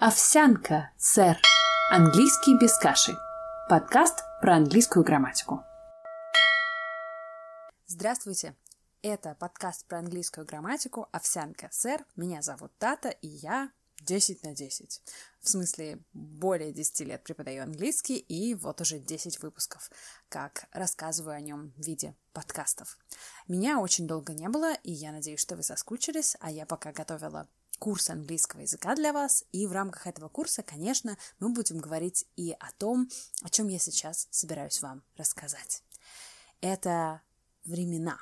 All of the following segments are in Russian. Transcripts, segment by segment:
Овсянка, сэр. Английский без каши. Подкаст про английскую грамматику. Здравствуйте! Это подкаст про английскую грамматику «Овсянка, сэр». Меня зовут Тата, и я 10 на 10. В смысле, более 10 лет преподаю английский, и вот уже 10 выпусков, как рассказываю о нем в виде подкастов. Меня очень долго не было, и я надеюсь, что вы соскучились, а я пока готовила курс английского языка для вас, и в рамках этого курса, конечно, мы будем говорить и о том, о чем я сейчас собираюсь вам рассказать. Это времена.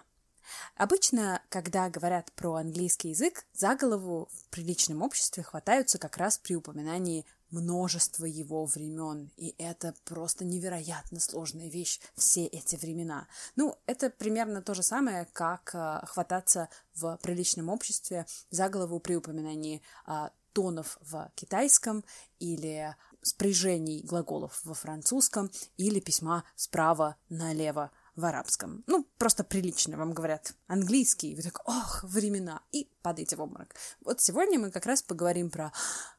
Обычно, когда говорят про английский язык, за голову в приличном обществе хватаются как раз при упоминании множество его времен, и это просто невероятно сложная вещь, все эти времена. Ну, это примерно то же самое, как э, хвататься в приличном обществе за голову при упоминании э, тонов в китайском или спряжений глаголов во французском или письма справа налево в арабском. Ну, просто прилично вам говорят английский. Вы так, ох, времена. И падаете в обморок. Вот сегодня мы как раз поговорим про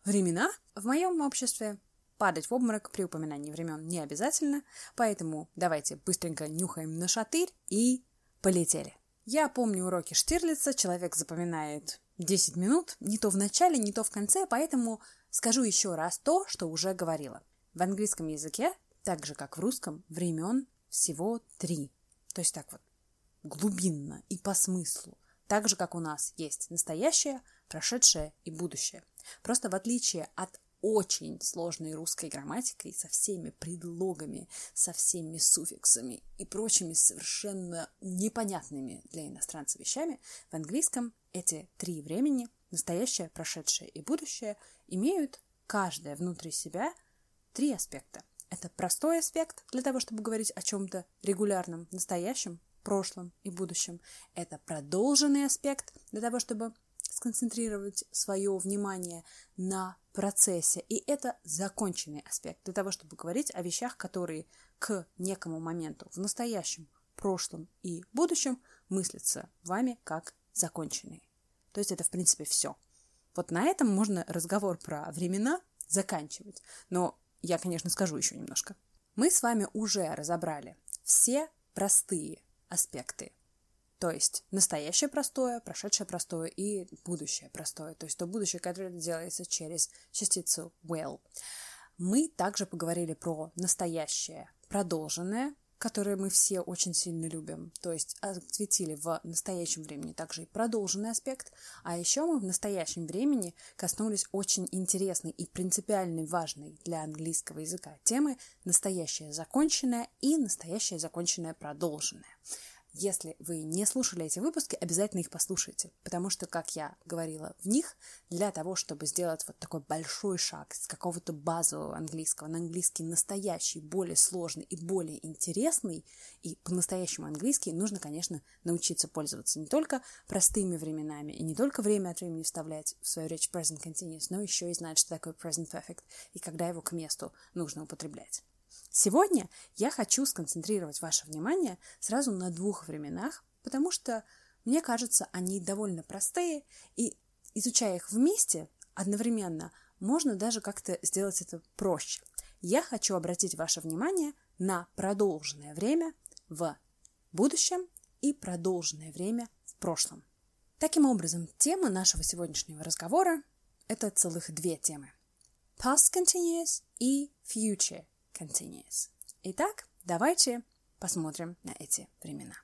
времена. В моем обществе падать в обморок при упоминании времен не обязательно, поэтому давайте быстренько нюхаем на шатырь и полетели. Я помню уроки Штирлица, человек запоминает 10 минут, не то в начале, не то в конце, поэтому скажу еще раз то, что уже говорила. В английском языке, так же как в русском, времен всего три. То есть так вот, глубинно и по смыслу. Так же, как у нас есть настоящее, прошедшее и будущее. Просто в отличие от очень сложной русской грамматикой со всеми предлогами, со всеми суффиксами и прочими совершенно непонятными для иностранца вещами, в английском эти три времени, настоящее, прошедшее и будущее, имеют каждое внутри себя три аспекта. Это простой аспект для того, чтобы говорить о чем-то регулярном, настоящем, прошлом и будущем. Это продолженный аспект для того, чтобы сконцентрировать свое внимание на процессе. И это законченный аспект для того, чтобы говорить о вещах, которые к некому моменту в настоящем, прошлом и будущем мыслятся вами как законченные. То есть это, в принципе, все. Вот на этом можно разговор про времена заканчивать. Но я, конечно, скажу еще немножко. Мы с вами уже разобрали все простые аспекты. То есть настоящее простое, прошедшее простое и будущее простое. То есть то будущее, которое делается через частицу will. Мы также поговорили про настоящее продолженное, которые мы все очень сильно любим. То есть осветили в настоящем времени также и продолженный аспект. А еще мы в настоящем времени коснулись очень интересной и принципиальной важной для английского языка темы настоящее законченное и настоящее законченное продолженное. Если вы не слушали эти выпуски, обязательно их послушайте, потому что, как я говорила в них, для того, чтобы сделать вот такой большой шаг с какого-то базового английского на английский настоящий, более сложный и более интересный, и по-настоящему английский, нужно, конечно, научиться пользоваться не только простыми временами и не только время от времени вставлять в свою речь present continuous, но еще и знать, что такое present perfect и когда его к месту нужно употреблять. Сегодня я хочу сконцентрировать ваше внимание сразу на двух временах, потому что, мне кажется, они довольно простые, и изучая их вместе одновременно, можно даже как-то сделать это проще. Я хочу обратить ваше внимание на продолженное время в будущем и продолженное время в прошлом. Таким образом, тема нашего сегодняшнего разговора – это целых две темы. Past continuous и future continuous. Итак, давайте посмотрим на эти времена.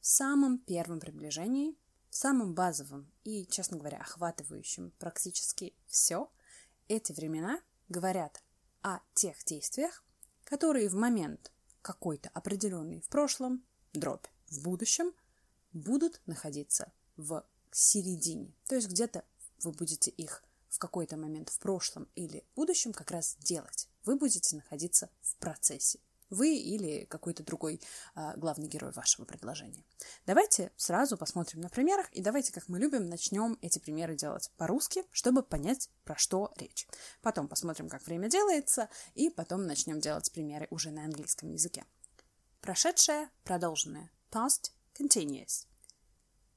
В самом первом приближении, в самом базовом и, честно говоря, охватывающем практически все, эти времена говорят о тех действиях, которые в момент какой-то определенный в прошлом, дробь в будущем, будут находиться в середине. То есть где-то вы будете их в какой-то момент в прошлом или будущем как раз делать вы будете находиться в процессе. Вы или какой-то другой а, главный герой вашего предложения. Давайте сразу посмотрим на примерах, и давайте, как мы любим, начнем эти примеры делать по-русски, чтобы понять, про что речь. Потом посмотрим, как время делается, и потом начнем делать примеры уже на английском языке. Прошедшее, продолженное. Past continuous.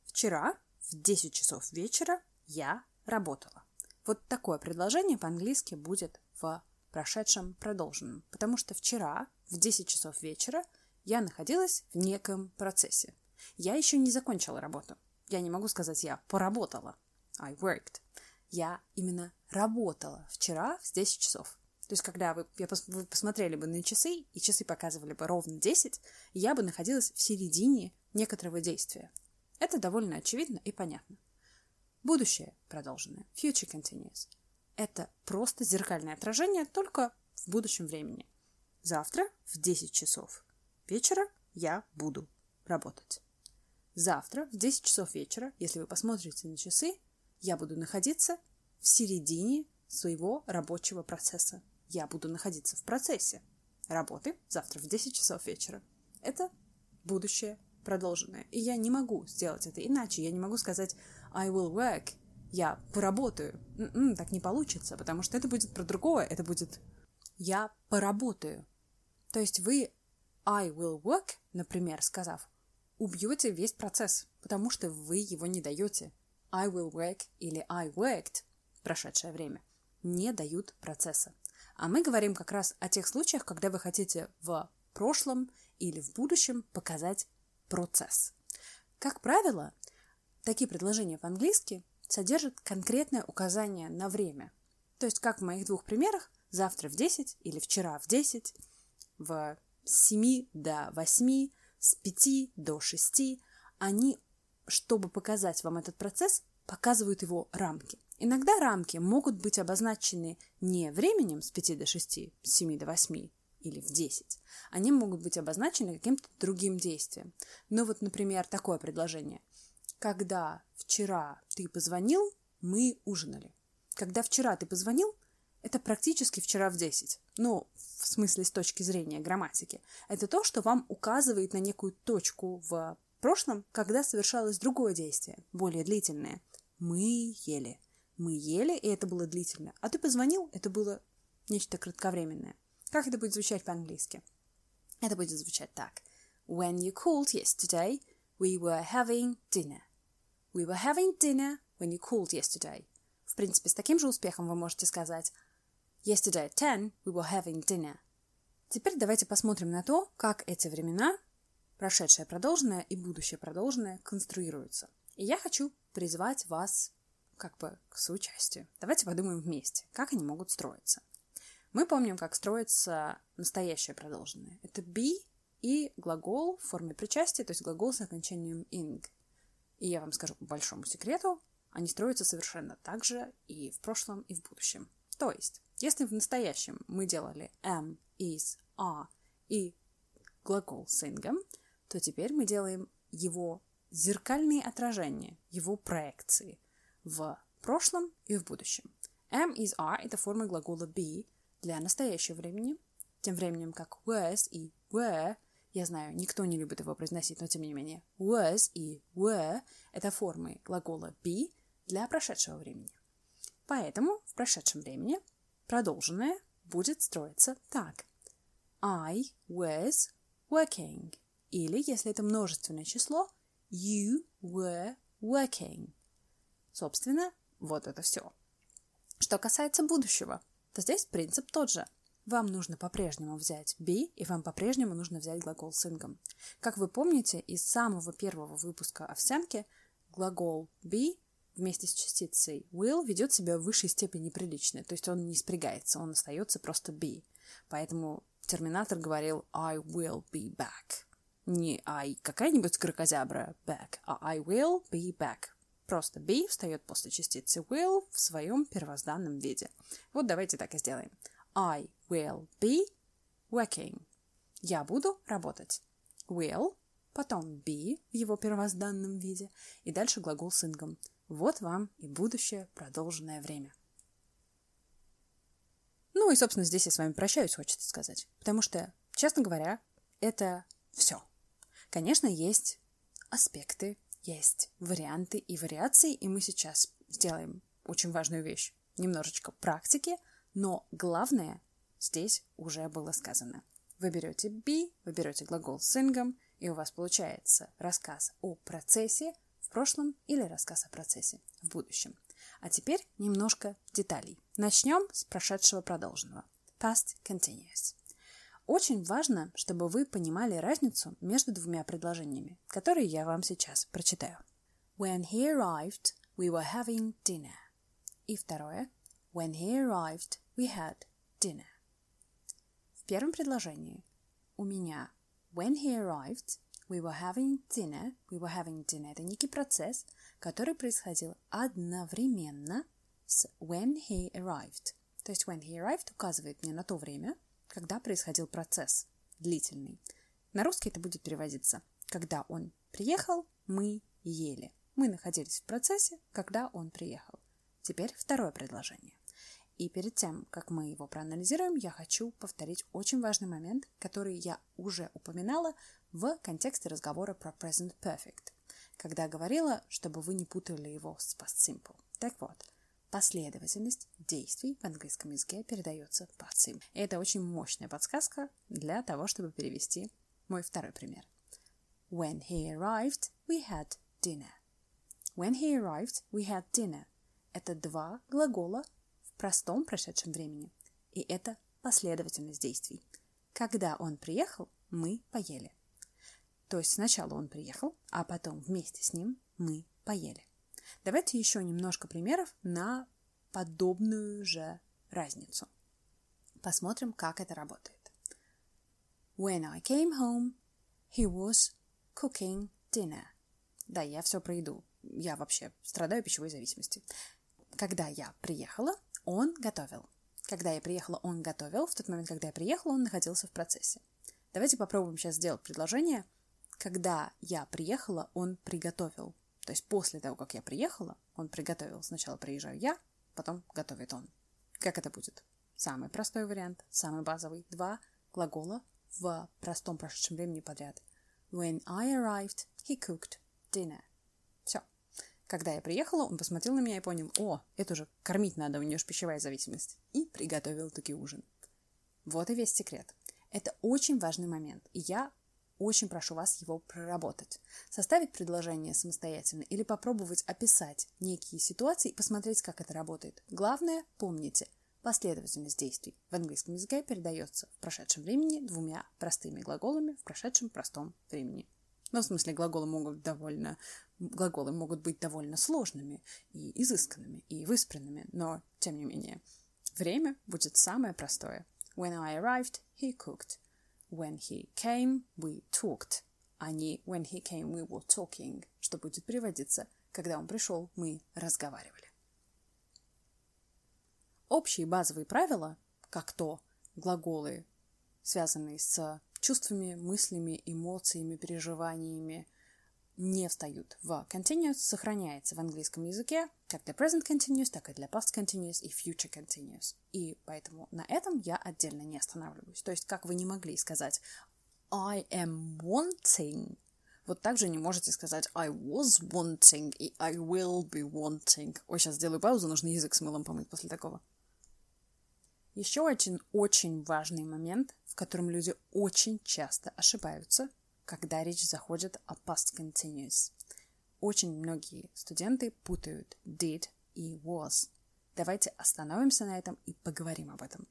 Вчера в 10 часов вечера я работала. Вот такое предложение по-английски будет в прошедшем продолженном, потому что вчера в 10 часов вечера я находилась в неком процессе. Я еще не закончила работу. Я не могу сказать «я поработала». I worked. Я именно работала вчера в 10 часов. То есть, когда вы, я, вы посмотрели бы на часы, и часы показывали бы ровно 10, я бы находилась в середине некоторого действия. Это довольно очевидно и понятно. Будущее продолженное, future continuous, это просто зеркальное отражение, только в будущем времени. Завтра в 10 часов вечера я буду работать. Завтра в 10 часов вечера, если вы посмотрите на часы, я буду находиться в середине своего рабочего процесса. Я буду находиться в процессе работы завтра в 10 часов вечера. Это будущее продолженное. И я не могу сделать это иначе. Я не могу сказать I will work я поработаю. М-м, так не получится, потому что это будет про другое, это будет я поработаю. То есть вы I will work, например, сказав, убьете весь процесс, потому что вы его не даете. I will work или I worked, прошедшее время, не дают процесса. А мы говорим как раз о тех случаях, когда вы хотите в прошлом или в будущем показать процесс. Как правило, такие предложения по-английски содержит конкретное указание на время. То есть, как в моих двух примерах, завтра в 10 или вчера в 10, в 7 до 8, с 5 до 6, они, чтобы показать вам этот процесс, показывают его рамки. Иногда рамки могут быть обозначены не временем с 5 до 6, с 7 до 8 или в 10. Они могут быть обозначены каким-то другим действием. Ну вот, например, такое предложение – когда вчера ты позвонил, мы ужинали. Когда вчера ты позвонил, это практически вчера в 10. Ну, в смысле, с точки зрения грамматики. Это то, что вам указывает на некую точку в прошлом, когда совершалось другое действие, более длительное. Мы ели. Мы ели, и это было длительно. А ты позвонил, это было нечто кратковременное. Как это будет звучать по-английски? Это будет звучать так. When you called yesterday, we were having dinner. We were having dinner when you called yesterday. В принципе, с таким же успехом вы можете сказать Yesterday at ten we were having dinner. Теперь давайте посмотрим на то, как эти времена, прошедшее продолженное и будущее продолженное, конструируются. И я хочу призвать вас как бы к соучастию. Давайте подумаем вместе, как они могут строиться. Мы помним, как строится настоящее продолженное. Это be и глагол в форме причастия, то есть глагол с окончанием ing. И я вам скажу по большому секрету, они строятся совершенно так же и в прошлом, и в будущем. То есть, если в настоящем мы делали am, is, are и глагол singam, то теперь мы делаем его зеркальные отражения, его проекции в прошлом и в будущем. Am, is, are – это формы глагола be для настоящего времени, тем временем как was и were я знаю, никто не любит его произносить, но тем не менее. Was и were — это формы глагола be для прошедшего времени. Поэтому в прошедшем времени продолженное будет строиться так. I was working. Или, если это множественное число, you were working. Собственно, вот это все. Что касается будущего, то здесь принцип тот же – вам нужно по-прежнему взять be, и вам по-прежнему нужно взять глагол сингом. Как вы помните, из самого первого выпуска овсянки глагол be вместе с частицей will ведет себя в высшей степени прилично, то есть он не спрягается, он остается просто be. Поэтому терминатор говорил I will be back. Не I какая-нибудь крокозябра back, а I will be back. Просто be встает после частицы will в своем первозданном виде. Вот давайте так и сделаем. I will be working. Я буду работать. Will, потом be в его первозданном виде, и дальше глагол с ингом. Вот вам и будущее продолженное время. Ну и, собственно, здесь я с вами прощаюсь, хочется сказать. Потому что, честно говоря, это все. Конечно, есть аспекты, есть варианты и вариации, и мы сейчас сделаем очень важную вещь. Немножечко практики, но главное здесь уже было сказано. Вы берете be, вы берете глагол singam, и у вас получается рассказ о процессе в прошлом или рассказ о процессе в будущем. А теперь немножко деталей. Начнем с прошедшего продолженного. Past continuous. Очень важно, чтобы вы понимали разницу между двумя предложениями, которые я вам сейчас прочитаю. When he arrived, we were having dinner. И второе. When he arrived, we had dinner. В первом предложении у меня when he arrived, we were having dinner. We were having dinner. Это некий процесс, который происходил одновременно с when he arrived. То есть when he arrived указывает мне на то время, когда происходил процесс длительный. На русский это будет переводиться «когда он приехал, мы ели». Мы находились в процессе, когда он приехал. Теперь второе предложение. И перед тем, как мы его проанализируем, я хочу повторить очень важный момент, который я уже упоминала в контексте разговора про present perfect, когда говорила, чтобы вы не путали его с past simple. Так вот, последовательность действий в английском языке передается past simple. И это очень мощная подсказка для того, чтобы перевести мой второй пример. When he arrived, we had dinner. When he arrived, we had dinner. Это два глагола простом прошедшем времени. И это последовательность действий. Когда он приехал, мы поели. То есть сначала он приехал, а потом вместе с ним мы поели. Давайте еще немножко примеров на подобную же разницу. Посмотрим, как это работает. When I came home, he was cooking dinner. Да, я все про еду. Я вообще страдаю пищевой зависимостью. Когда я приехала, он готовил. Когда я приехала, он готовил. В тот момент, когда я приехала, он находился в процессе. Давайте попробуем сейчас сделать предложение. Когда я приехала, он приготовил. То есть после того, как я приехала, он приготовил. Сначала приезжаю я, потом готовит он. Как это будет? Самый простой вариант, самый базовый. Два глагола в простом прошедшем времени подряд. When I arrived, he cooked dinner. Когда я приехала, он посмотрел на меня и понял, о, это уже кормить надо, у нее же пищевая зависимость. И приготовил таки ужин. Вот и весь секрет. Это очень важный момент, и я очень прошу вас его проработать. Составить предложение самостоятельно или попробовать описать некие ситуации и посмотреть, как это работает. Главное, помните, последовательность действий в английском языке передается в прошедшем времени двумя простыми глаголами в прошедшем простом времени. Ну, в смысле, глаголы могут довольно глаголы могут быть довольно сложными и изысканными, и выспренными, но, тем не менее, время будет самое простое. When I arrived, he cooked. When he came, we talked, а не when he came, we were talking, что будет приводиться, когда он пришел, мы разговаривали. Общие базовые правила, как то глаголы, связанные с чувствами, мыслями, эмоциями, переживаниями, не встают в continuous, сохраняется в английском языке как для present continuous, так и для past continuous и future continuous. И поэтому на этом я отдельно не останавливаюсь. То есть, как вы не могли сказать I am wanting, вот так же не можете сказать I was wanting и I will be wanting. Ой, сейчас сделаю паузу, нужно язык с мылом помыть после такого. Еще один очень важный момент, в котором люди очень часто ошибаются, когда речь заходит о past continuous. Очень многие студенты путают did и was. Давайте остановимся на этом и поговорим об этом.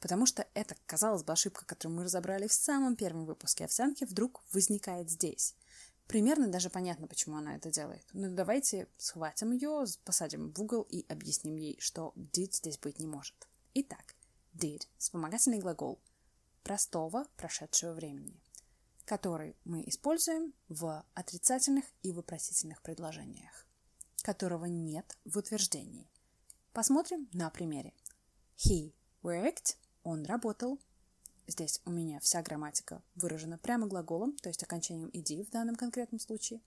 Потому что это, казалось бы, ошибка, которую мы разобрали в самом первом выпуске овсянки, вдруг возникает здесь. Примерно даже понятно, почему она это делает. Но давайте схватим ее, посадим в угол и объясним ей, что did здесь быть не может. Итак, did – вспомогательный глагол простого прошедшего времени который мы используем в отрицательных и вопросительных предложениях, которого нет в утверждении. Посмотрим на примере. He worked, он работал. Здесь у меня вся грамматика выражена прямо глаголом, то есть окончанием ed в данном конкретном случае.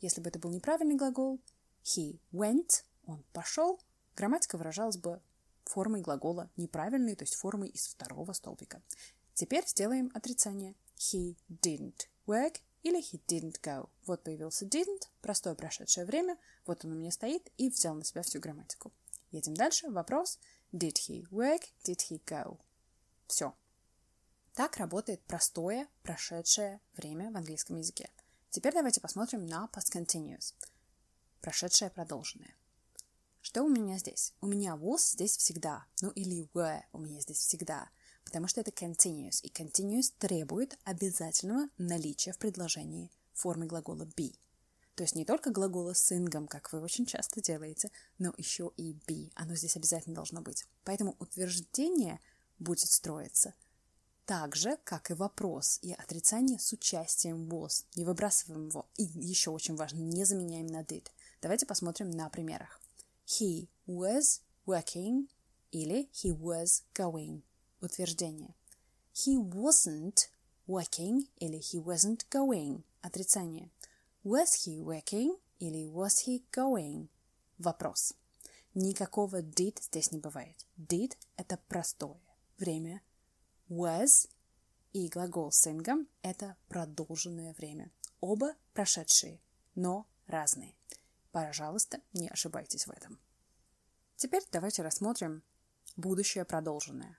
Если бы это был неправильный глагол, he went, он пошел, грамматика выражалась бы формой глагола неправильной, то есть формой из второго столбика. Теперь сделаем отрицание he didn't work или he didn't go. Вот появился didn't, простое прошедшее время, вот он у меня стоит и взял на себя всю грамматику. Едем дальше. Вопрос. Did he work? Did he go? Все. Так работает простое прошедшее время в английском языке. Теперь давайте посмотрим на past continuous. Прошедшее продолженное. Что у меня здесь? У меня was здесь всегда, ну или were у меня здесь всегда, потому что это continuous, и continuous требует обязательного наличия в предложении формы глагола be. То есть не только глагола с ингом, как вы очень часто делаете, но еще и be. Оно здесь обязательно должно быть. Поэтому утверждение будет строиться так же, как и вопрос и отрицание с участием was. Не выбрасываем его. И еще очень важно, не заменяем на did. Давайте посмотрим на примерах. He was working или he was going. Утверждение. He wasn't working или he wasn't going. Отрицание. Was he working или was he going? Вопрос. Никакого did здесь не бывает. Did – это простое время. Was и глагол с ингом – это продолженное время. Оба прошедшие, но разные. Пожалуйста, не ошибайтесь в этом. Теперь давайте рассмотрим будущее продолженное.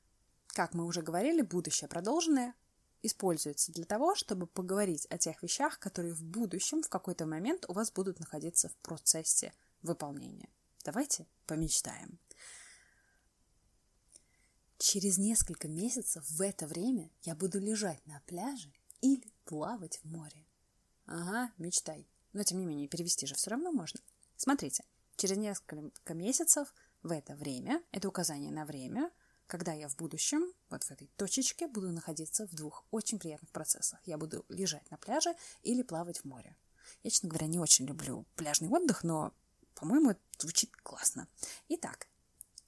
Как мы уже говорили, будущее продолженное используется для того, чтобы поговорить о тех вещах, которые в будущем в какой-то момент у вас будут находиться в процессе выполнения. Давайте помечтаем. Через несколько месяцев в это время я буду лежать на пляже или плавать в море. Ага, мечтай. Но, тем не менее, перевести же все равно можно. Смотрите, через несколько месяцев в это время, это указание на время, когда я в будущем, вот в этой точечке, буду находиться в двух очень приятных процессах. Я буду лежать на пляже или плавать в море. Я, честно говоря, не очень люблю пляжный отдых, но, по-моему, это звучит классно. Итак,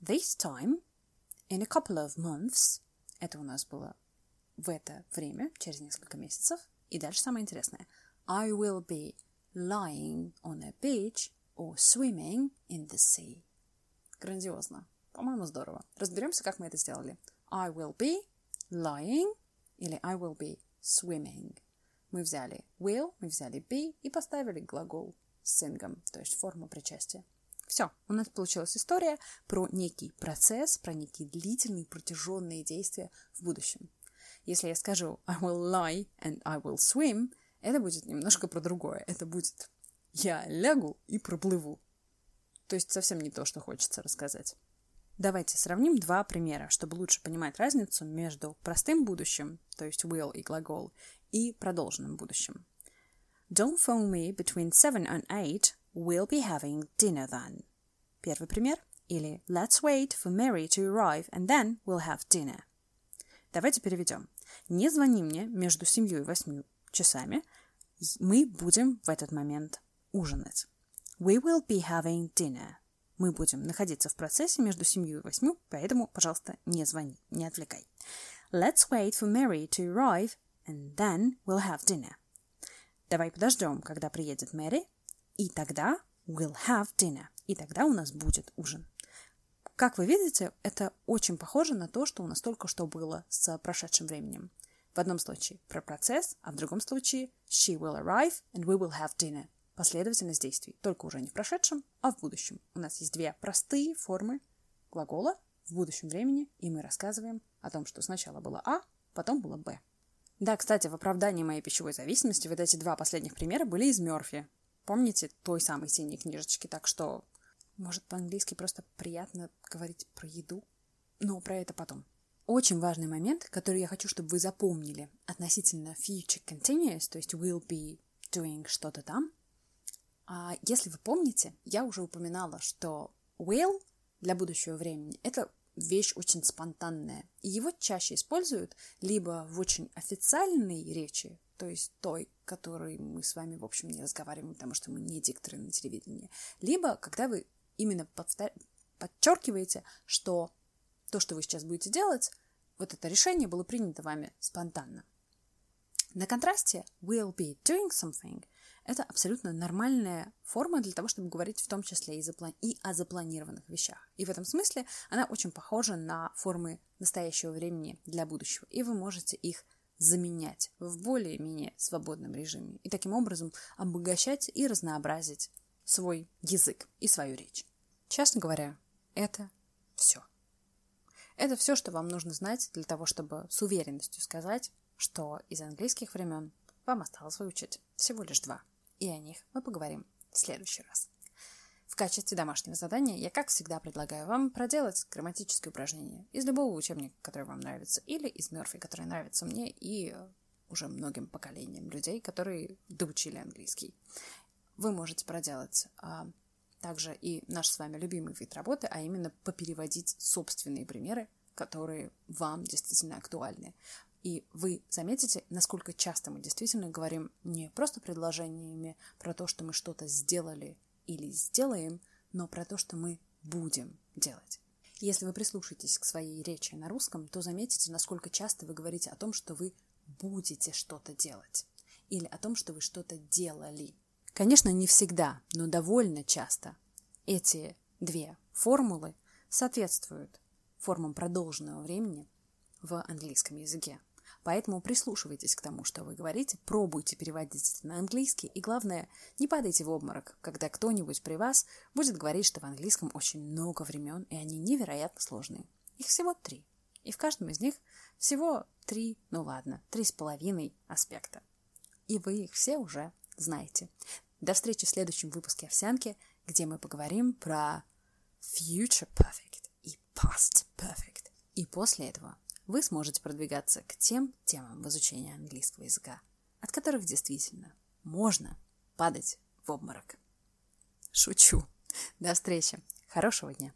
this time, in a couple of months, это у нас было в это время, через несколько месяцев. И дальше самое интересное. I will be lying on a beach or swimming in the sea. Грандиозно. По-моему, здорово. Разберемся, как мы это сделали. I will be lying или I will be swimming. Мы взяли will, мы взяли be и поставили глагол сингом, то есть форму причастия. Все, у нас получилась история про некий процесс, про некие длительные, протяженные действия в будущем. Если я скажу I will lie and I will swim, это будет немножко про другое. Это будет я лягу и проплыву. То есть совсем не то, что хочется рассказать. Давайте сравним два примера, чтобы лучше понимать разницу между простым будущим, то есть will и глагол, и продолженным будущим. Don't phone me between seven and eight. We'll be having dinner then. Первый пример. Или Let's wait for Mary to arrive and then we'll have dinner. Давайте переведем. Не звони мне между семью и восьмью часами. Мы будем в этот момент ужинать. We will be having dinner. Мы будем находиться в процессе между семью и восьмью, поэтому, пожалуйста, не звони, не отвлекай. Let's wait for Mary to arrive, and then we'll have dinner. Давай подождем, когда приедет Мэри, и тогда we'll have dinner. И тогда у нас будет ужин. Как вы видите, это очень похоже на то, что у нас только что было с прошедшим временем. В одном случае про процесс, а в другом случае she will arrive and we will have dinner последовательность действий, только уже не в прошедшем, а в будущем. У нас есть две простые формы глагола в будущем времени, и мы рассказываем о том, что сначала было А, потом было Б. Да, кстати, в оправдании моей пищевой зависимости вот эти два последних примера были из Мёрфи. Помните той самой синей книжечки, так что, может, по-английски просто приятно говорить про еду, но про это потом. Очень важный момент, который я хочу, чтобы вы запомнили относительно future continuous, то есть will be doing что-то там, если вы помните, я уже упоминала, что will для будущего времени — это вещь очень спонтанная. И его чаще используют либо в очень официальной речи, то есть той, которой мы с вами, в общем, не разговариваем, потому что мы не дикторы на телевидении, либо когда вы именно подчеркиваете, что то, что вы сейчас будете делать, вот это решение было принято вами спонтанно. На контрасте will be doing something — это абсолютно нормальная форма для того, чтобы говорить в том числе и, заплани- и о запланированных вещах. И в этом смысле она очень похожа на формы настоящего времени для будущего. И вы можете их заменять в более-менее свободном режиме. И таким образом обогащать и разнообразить свой язык и свою речь. Честно говоря, это все. Это все, что вам нужно знать для того, чтобы с уверенностью сказать, что из английских времен вам осталось выучить всего лишь два и о них мы поговорим в следующий раз. В качестве домашнего задания я, как всегда, предлагаю вам проделать грамматические упражнения из любого учебника, который вам нравится, или из Мерфи, который нравится мне и уже многим поколениям людей, которые доучили английский. Вы можете проделать а, также и наш с вами любимый вид работы, а именно попереводить собственные примеры, которые вам действительно актуальны. И вы заметите, насколько часто мы действительно говорим не просто предложениями про то, что мы что-то сделали или сделаем, но про то, что мы будем делать. Если вы прислушаетесь к своей речи на русском, то заметите, насколько часто вы говорите о том, что вы будете что-то делать, или о том, что вы что-то делали. Конечно, не всегда, но довольно часто эти две формулы соответствуют формам продолженного времени в английском языке. Поэтому прислушивайтесь к тому, что вы говорите, пробуйте переводить на английский, и главное, не падайте в обморок, когда кто-нибудь при вас будет говорить, что в английском очень много времен, и они невероятно сложные. Их всего три. И в каждом из них всего три, ну ладно, три с половиной аспекта. И вы их все уже знаете. До встречи в следующем выпуске «Овсянки», где мы поговорим про future perfect и past perfect. И после этого вы сможете продвигаться к тем темам в изучении английского языка, от которых действительно можно падать в обморок. Шучу. До встречи. Хорошего дня.